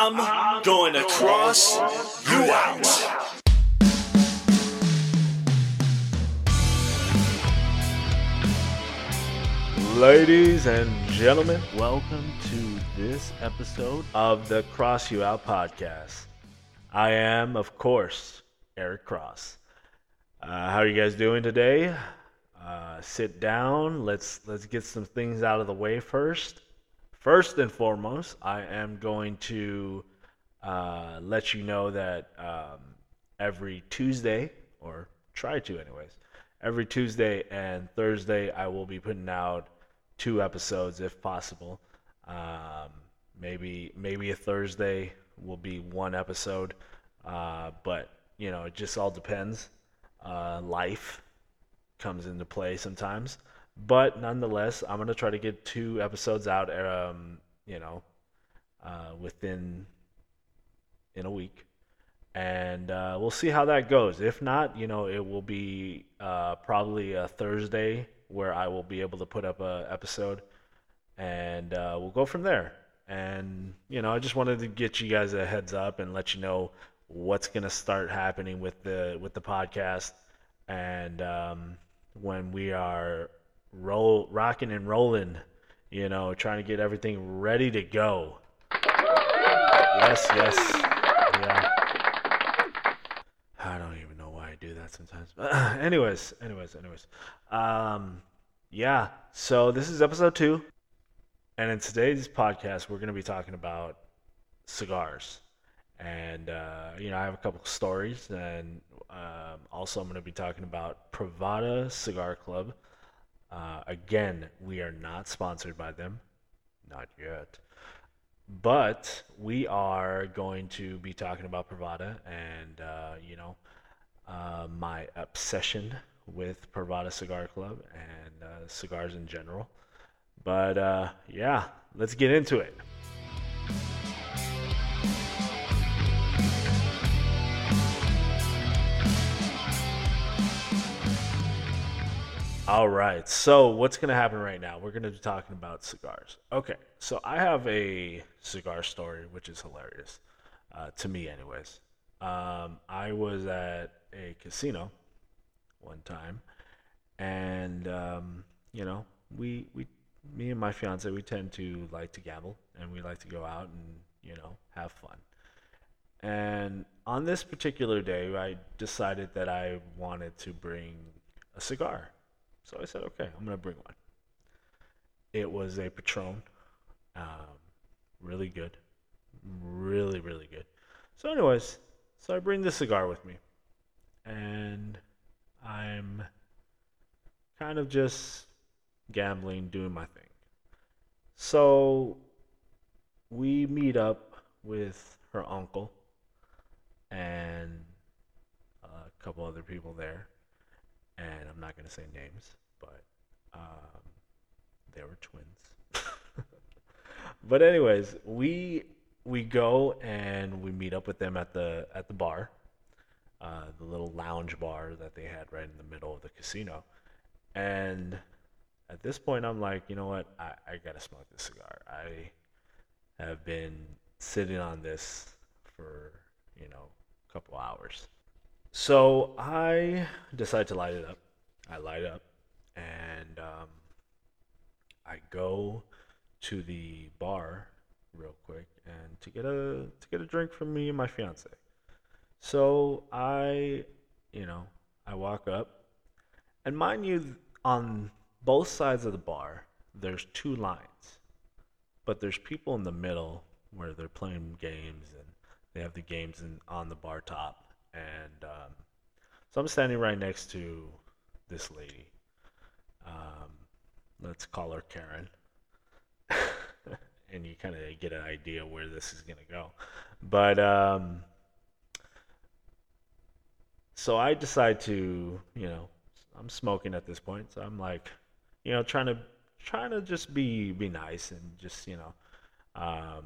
I'm going to cross you out. Ladies and gentlemen, welcome to this episode of the Cross You Out podcast. I am, of course, Eric Cross. Uh, how are you guys doing today? Uh, sit down. Let's let's get some things out of the way first. First and foremost, I am going to uh, let you know that um, every Tuesday, or try to, anyways, every Tuesday and Thursday, I will be putting out two episodes if possible. Um, maybe maybe a Thursday will be one episode, uh, but you know it just all depends. Uh, life comes into play sometimes, but nonetheless, I'm gonna try to get two episodes out. Um, you know, uh, within in a week. And uh, we'll see how that goes. If not, you know, it will be uh, probably a Thursday where I will be able to put up a episode, and uh, we'll go from there. And you know, I just wanted to get you guys a heads up and let you know what's gonna start happening with the with the podcast, and um, when we are roll rocking and rolling, you know, trying to get everything ready to go. Yes, yes, yeah. I don't even know why I do that sometimes. But anyways, anyways, anyways. Um, yeah. So this is episode two, and in today's podcast, we're going to be talking about cigars, and uh, you know, I have a couple stories, and um, also I'm going to be talking about Privada Cigar Club. Uh, again, we are not sponsored by them, not yet but we are going to be talking about Privada and uh, you know uh, my obsession with Privada Cigar Club and uh, cigars in general. But uh, yeah, let's get into it. All right. So, what's going to happen right now? We're going to be talking about cigars. Okay. So, I have a cigar story, which is hilarious uh, to me, anyways. Um, I was at a casino one time, and um, you know, we we me and my fiance we tend to like to gamble, and we like to go out and you know have fun. And on this particular day, I decided that I wanted to bring a cigar. So I said, okay, I'm gonna bring one. It was a Patron, um, really good, really really good. So, anyways, so I bring the cigar with me, and I'm kind of just gambling, doing my thing. So we meet up with her uncle and a couple other people there and I'm not going to say names, but um, they were twins. but anyways, we we go and we meet up with them at the at the bar, uh, the little lounge bar that they had right in the middle of the casino, and at this point, I'm like, you know what, I, I gotta smoke this cigar. I have been sitting on this for you know a couple hours. So I decide to light it up. I light up and um, I go to the bar real quick and to get a to get a drink from me and my fiance. So I, you know, I walk up, and mind you, on both sides of the bar, there's two lines, but there's people in the middle where they're playing games and they have the games in, on the bar top and um, so I'm standing right next to this lady. Um, let's call her Karen, and you kind of get an idea where this is gonna go. But um, so I decide to, you know, I'm smoking at this point, so I'm like, you know, trying to trying to just be be nice and just you know um,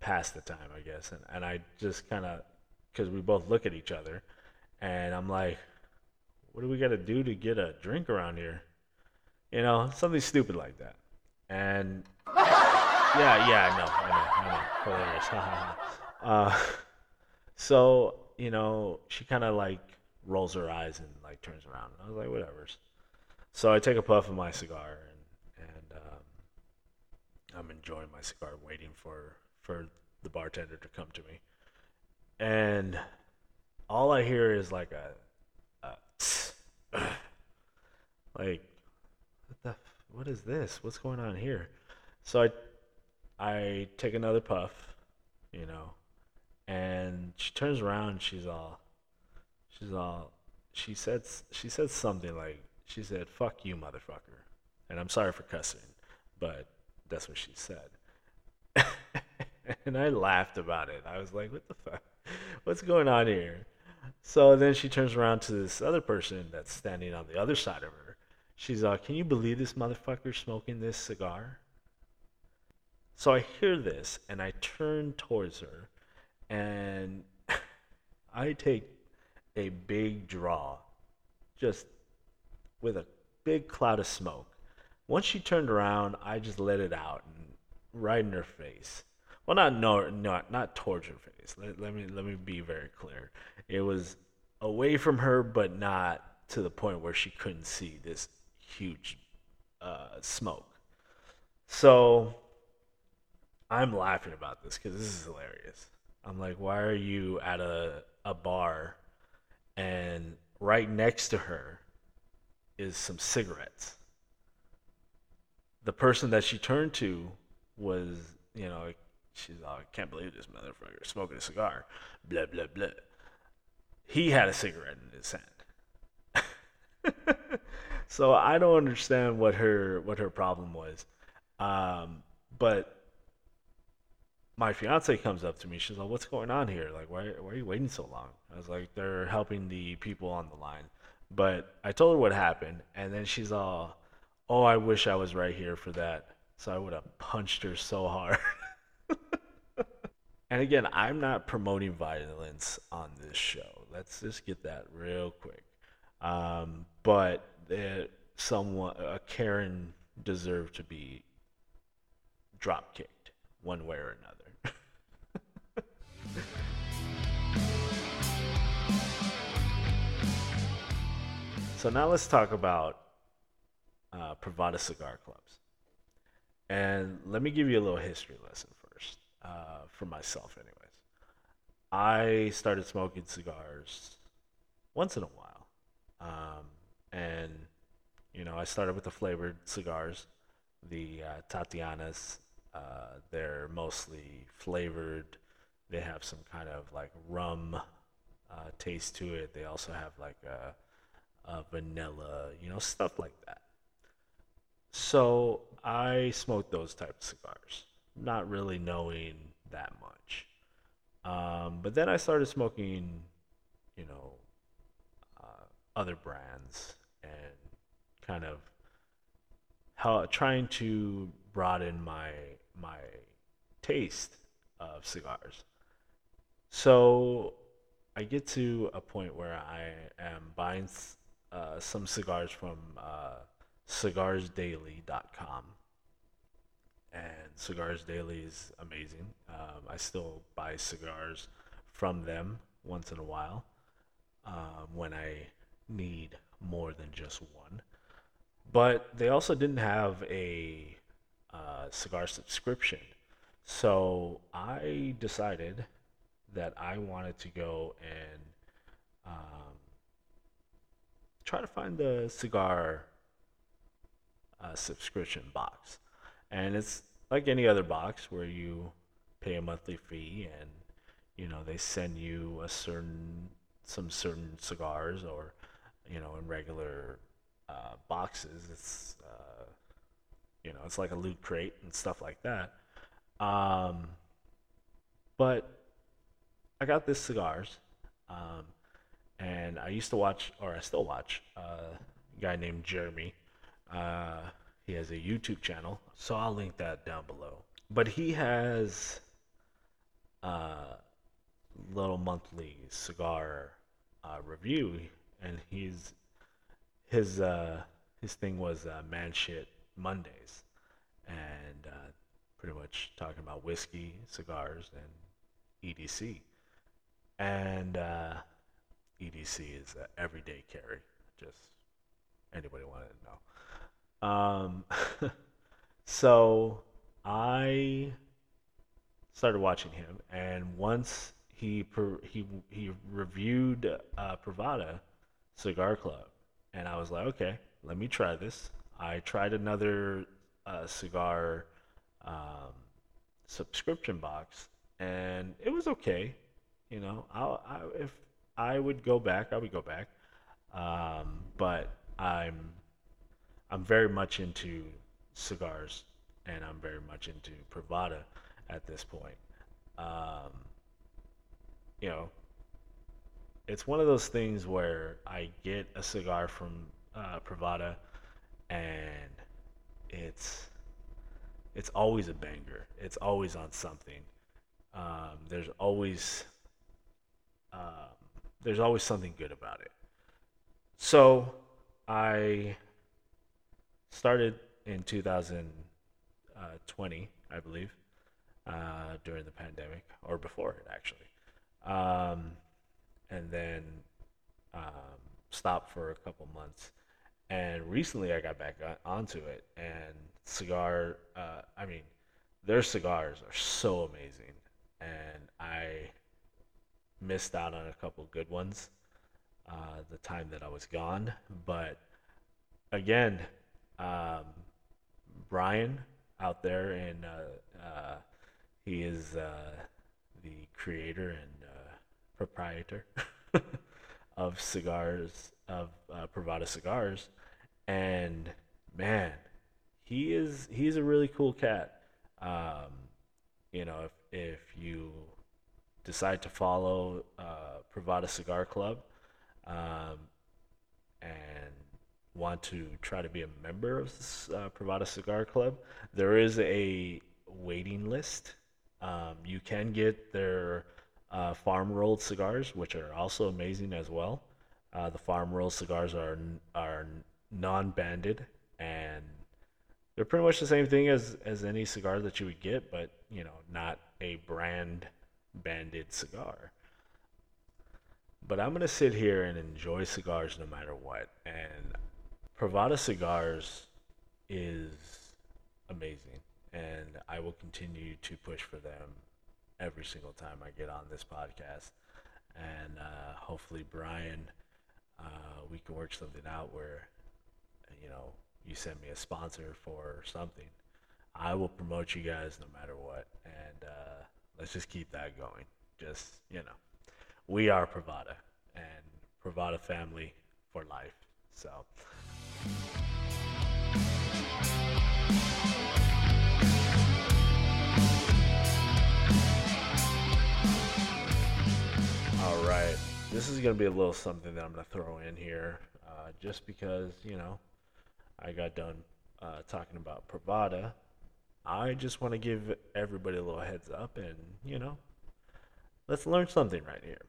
pass the time, I guess. And and I just kind of because we both look at each other, and I'm like, what do we got to do to get a drink around here? You know, something stupid like that. And Yeah, yeah, I know, I know, I know. Hilarious. Uh, so you know, she kind of like rolls her eyes and like turns around. I was like, whatever. So I take a puff of my cigar and and um, I'm enjoying my cigar, waiting for for the bartender to come to me, and all I hear is like a, a like what the what is this? What's going on here? So I I take another puff, you know, and she turns around. She's all she's all she said she said something like she said "fuck you, motherfucker," and I'm sorry for cussing, but that's what she said. and I laughed about it. I was like, "What the fuck? What's going on here?" So then she turns around to this other person that's standing on the other side of her. She's like, "Can you believe this motherfucker smoking this cigar?" So I hear this and I turn towards her and I take a big draw just with a big cloud of smoke. Once she turned around, I just let it out and right in her face. Well, not no, not not towards her face. Let, let me let me be very clear. It was away from her, but not to the point where she couldn't see this huge uh, smoke. So I'm laughing about this because this is hilarious. I'm like, why are you at a a bar, and right next to her is some cigarettes. The person that she turned to was, you know, she's like, I can't believe this motherfucker smoking a cigar. Blah blah blah. He had a cigarette in his hand. so I don't understand what her what her problem was. Um, but my fiance comes up to me. She's like, "What's going on here? Like, why why are you waiting so long?" I was like, "They're helping the people on the line." But I told her what happened, and then she's all, "Oh, I wish I was right here for that." So I would have punched her so hard. and again, I'm not promoting violence on this show. Let's just get that real quick. Um, but someone, a Karen, deserved to be drop kicked one way or another. So now let's talk about uh, Privada cigar clubs. And let me give you a little history lesson uh, for myself, anyways. I started smoking cigars once in a while. Um, and, you know, I started with the flavored cigars, the uh, Tatianas. Uh, they're mostly flavored, they have some kind of like rum uh, taste to it. They also have like a uh, vanilla, you know, stuff like that. So I smoked those type of cigars, not really knowing that much. Um, but then I started smoking, you know, uh, other brands and kind of how trying to broaden my my taste of cigars. So I get to a point where I am buying uh, some cigars from uh, cigarsdaily.com. And Cigars Daily is amazing. Um, I still buy cigars from them once in a while um, when I need more than just one. But they also didn't have a uh, cigar subscription. So I decided that I wanted to go and um, try to find the cigar uh, subscription box. And it's like any other box where you pay a monthly fee and you know they send you a certain some certain cigars or you know in regular uh, boxes it's uh, you know it's like a loot crate and stuff like that um, but i got this cigars um, and I used to watch, or I still watch, uh, a guy named Jeremy. He has a YouTube channel, so I'll link that down below. But he has a uh, little monthly cigar uh, review, and he's his uh, his thing was uh, man shit Mondays, and uh, pretty much talking about whiskey, cigars, and EDC. And uh, EDC is everyday carry. Just anybody wanted to know. Um, so I started watching him, and once he he he reviewed uh, Privada Cigar Club, and I was like, okay, let me try this. I tried another uh, cigar um, subscription box, and it was okay. You know, I, I if I would go back, I would go back. Um, but I'm I'm very much into cigars, and I'm very much into Privada at this point. Um, you know, it's one of those things where I get a cigar from uh, Privada, and it's it's always a banger. It's always on something. Um, there's always um, there's always something good about it. So I started in 2020, I believe, uh, during the pandemic or before it actually, um, and then um, stopped for a couple months. And recently, I got back onto it, and cigar. Uh, I mean, their cigars are so amazing, and I missed out on a couple good ones uh, the time that I was gone. But again, um, Brian out there, and uh, uh, he is uh, the creator and uh, proprietor of cigars of uh, Privada cigars, and man, he is he's a really cool cat. Um, you know, if if you decide to follow uh, Privada Cigar Club um, and want to try to be a member of uh, Privada Cigar Club, there is a waiting list. Um, you can get their uh, farm rolled cigars, which are also amazing as well. Uh, the farm rolled cigars are are non banded and they're pretty much the same thing as as any cigar that you would get, but you know, not a brand banded cigar. But I'm to sit here and enjoy cigars no matter what. And Privada Cigars is amazing. And I will continue to push for them every single time I get on this podcast. And uh, hopefully, Brian, uh, we can work something out where, you know, you send me a sponsor for something. I will promote you guys no matter what. And, uh, let's just keep that going. Just, you know, we are Privada and Privada family for life. So. All right. This is going to be a little something that I'm going to throw in here uh, just because, you know, I got done uh, talking about Privada I just want to give everybody a little heads up and, you know, let's learn something right here.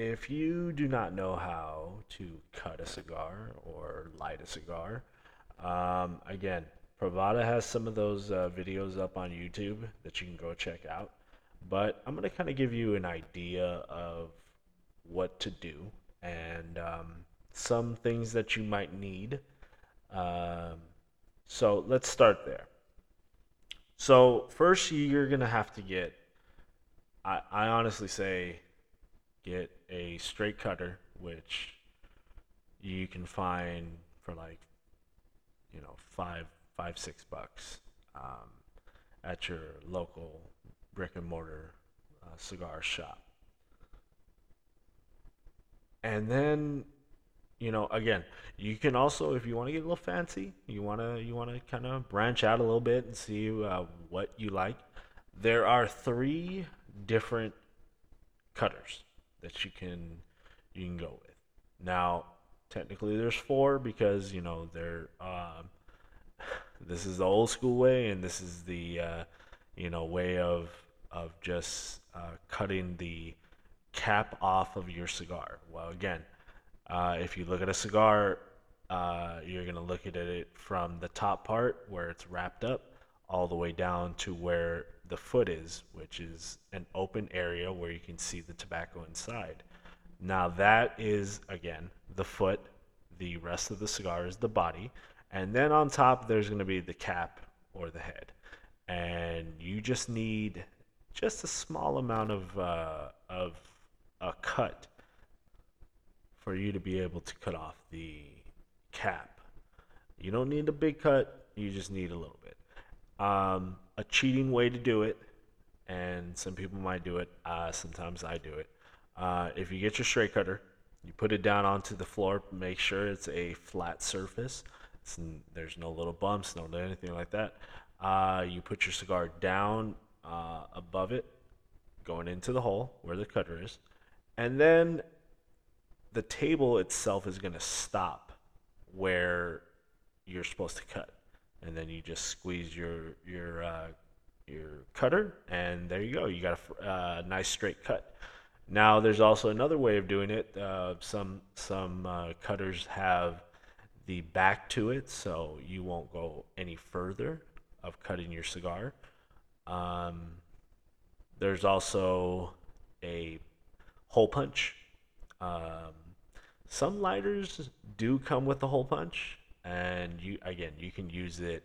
If you do not know how to cut a cigar or light a cigar, um, again, Privada has some of those uh, videos up on YouTube that you can go check out. But I'm going to kind of give you an idea of what to do and um, some things that you might need. Um, so let's start there. So first you're gonna have to get I, I honestly say get a straight cutter, which you can find for like you know five five six bucks um, at your local brick and mortar uh, cigar shop. And then you know, again, you can also, if you want to get a little fancy, you want to you want to kind of branch out a little bit and see uh, what you like. There are three different cutters that you can you can go with. Now, technically, there's four because you know they're um, this is the old school way, and this is the uh, you know way of of just uh, cutting the cap off of your cigar. Well, again uh, if you look at a cigar, uh, you're to look at it from the top part where it's wrapped up all the way down to where the foot is, which is an open area where you can see the tobacco inside. Now, that is, again, the foot. The rest of the cigar is the body. And then on top, there's going to be the cap or the head. And you just need just a small amount of, uh, of a cut for you to be able to cut off the cap. You don't need a big cut, you just need a little bit. Um, a cheating way to do it, and some people might do it, uh, sometimes I do it. Uh, if you get your straight cutter, you put it down onto the floor, make sure it's a flat surface. there's no little bumps, no anything like that. Uh, you put your cigar down uh, above it, going into the hole where the cutter is, and then the table itself is going to stop where you're supposed to cut, and then you just squeeze your your uh, your cutter, and there you go. You got a uh, nice straight cut. Now, there's also another way of doing it. Uh, some some uh, cutters have the back to it, so you won't go any further of cutting your cigar. Um, there's also a hole punch. Um, some lighters do come with a hole punch, and you again you can use it.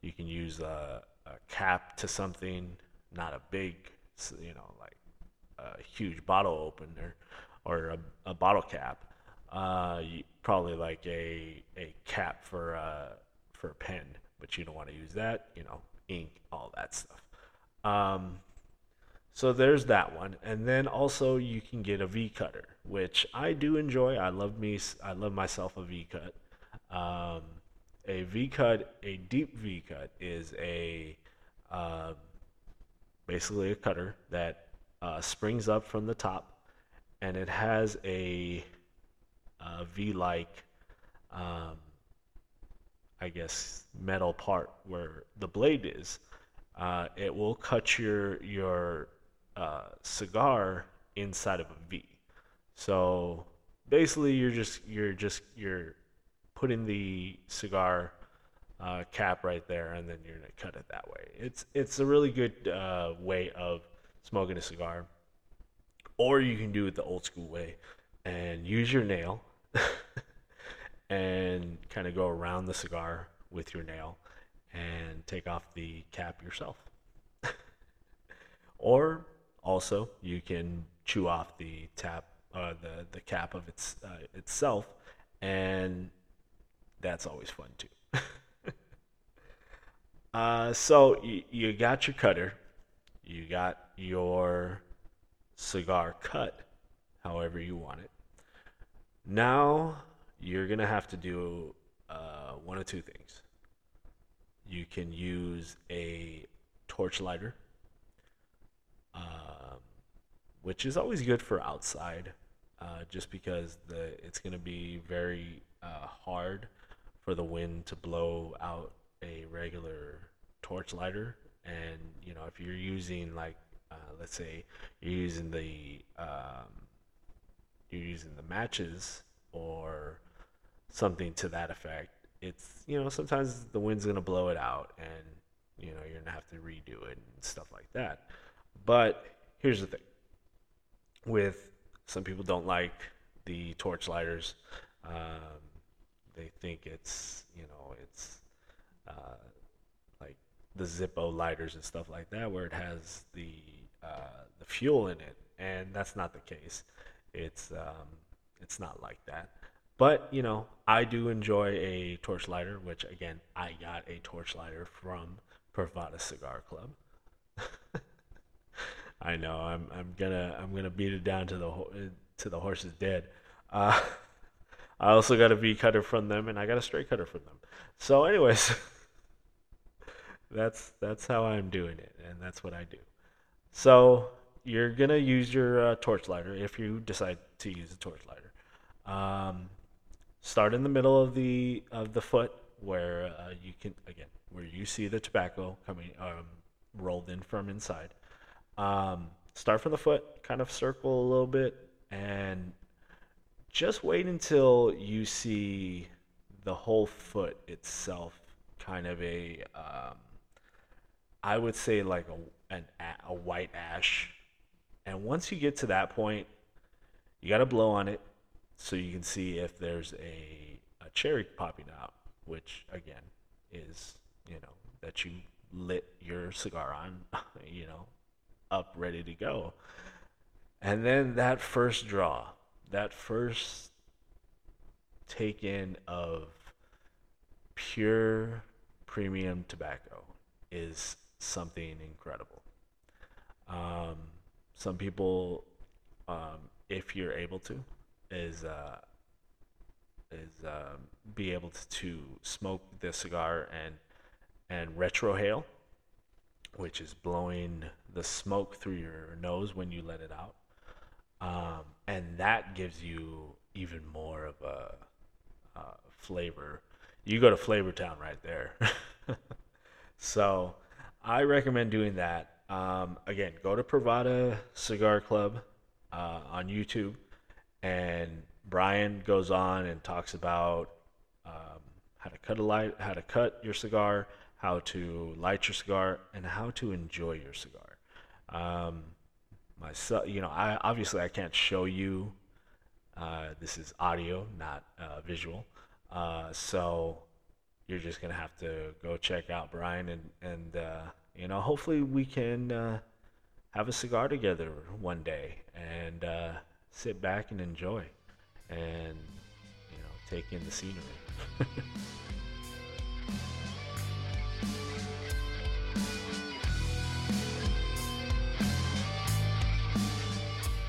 You can use a, a cap to something, not a big, you know, like a huge bottle opener or a, a bottle cap. Uh, you, probably like a a cap for a uh, for a pen, but you don't want to use that. You know, ink, all that stuff. Um, so there's that one, and then also you can get a V cutter, which I do enjoy. I love me. I love myself a V cut. Um, a V cut, a deep V cut, is a uh, basically a cutter that uh, springs up from the top, and it has a a V-like, um, I guess, metal part where the blade is. Uh, it will cut your your uh, cigar inside of a V. So basically, you're just you're just you're putting the cigar uh, cap right there, and then you're gonna cut it that way. It's it's a really good uh, way of smoking a cigar, or you can do it the old school way and use your nail and kind of go around the cigar with your nail and take off the cap yourself. or also, you can chew off the tap, uh, the the cap of its uh, itself, and that's always fun too. uh, so you, you got your cutter, you got your cigar cut, however you want it. Now you're gonna have to do uh, one of two things. You can use a torch lighter um, which is always good for outside, uh, just because the it's going to be very uh, hard for the wind to blow out a regular torch lighter. And you know, if you're using like, uh, let's say you're using the um, you're using the matches or something to that effect, it's you know sometimes the wind's gonna blow it out, and you know you're gonna have to redo it and stuff like that. But here's the thing with some people don't like the torch lighters. Um, they think it's you know it's uh, like the Zippo lighters and stuff like that, where it has the uh, the fuel in it, and that's not the case. It's um, it's not like that. But you know, I do enjoy a torch lighter, which again, I got a torch lighter from Privada Cigar Club. I know. I'm I'm gonna I'm gonna beat it down to the to the horse's dead. Uh, I also got a V cutter from them, and I got a straight cutter from them. So, anyways, that's that's how I'm doing it, and that's what I do. So you're gonna use your uh, torch lighter if you decide to use a torch lighter. Um, start in the middle of the of the foot where uh, you can again where you see the tobacco coming um, rolled in from inside. Um, start from the foot, kind of circle a little bit, and just wait until you see the whole foot itself kind of a um, I would say like a an a white ash, and once you get to that point, you got to blow on it so you can see if there's a a cherry popping out, which again is you know that you lit your cigar on, you know, up ready to go. And then that first draw, that first take in of pure premium tobacco is something incredible. Um, some people, um, if you're able to, is uh, is uh, be able to, to smoke the cigar and and retrohale, which is blowing the smoke through your nose when you let it out, um, and that gives you even more of a uh, flavor. You go to Flavor Town right there. so I recommend doing that. Um, again, go to Privada Cigar Club uh, on YouTube, and Brian goes on and talks about um, how to cut a light, how to cut your cigar, how to light your cigar, and how to enjoy your cigar. Um, myself, you know, I obviously I can't show you. Uh, this is audio, not uh, visual. Uh, so you're just gonna have to go check out Brian and and uh, you know hopefully we can uh, have a cigar together one day and uh, sit back and enjoy and you know take in the scenery.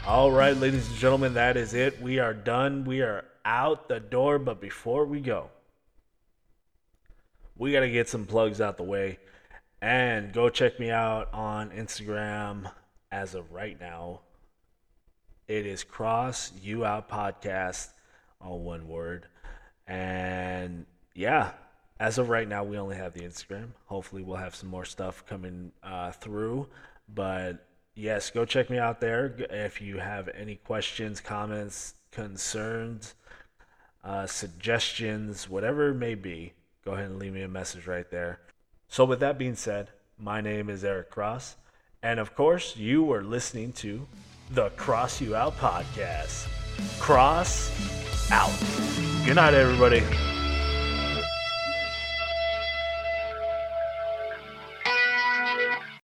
All right, ladies and gentlemen, that is it. We are done. We are out the door. But before we go, we got to get some plugs out the way. And go check me out on Instagram as of right now. It is Cross You Out Podcast, all one word. And yeah, as of right now, we only have the Instagram. Hopefully, we'll have some more stuff coming uh, through. But yes, go check me out there. If you have any questions, comments, concerns, uh, suggestions, whatever it may be, go ahead and leave me a message right there. So, with that being said, my name is Eric Cross. And of course, you were listening to the Cross You Out podcast. Cross out. Good night, everybody.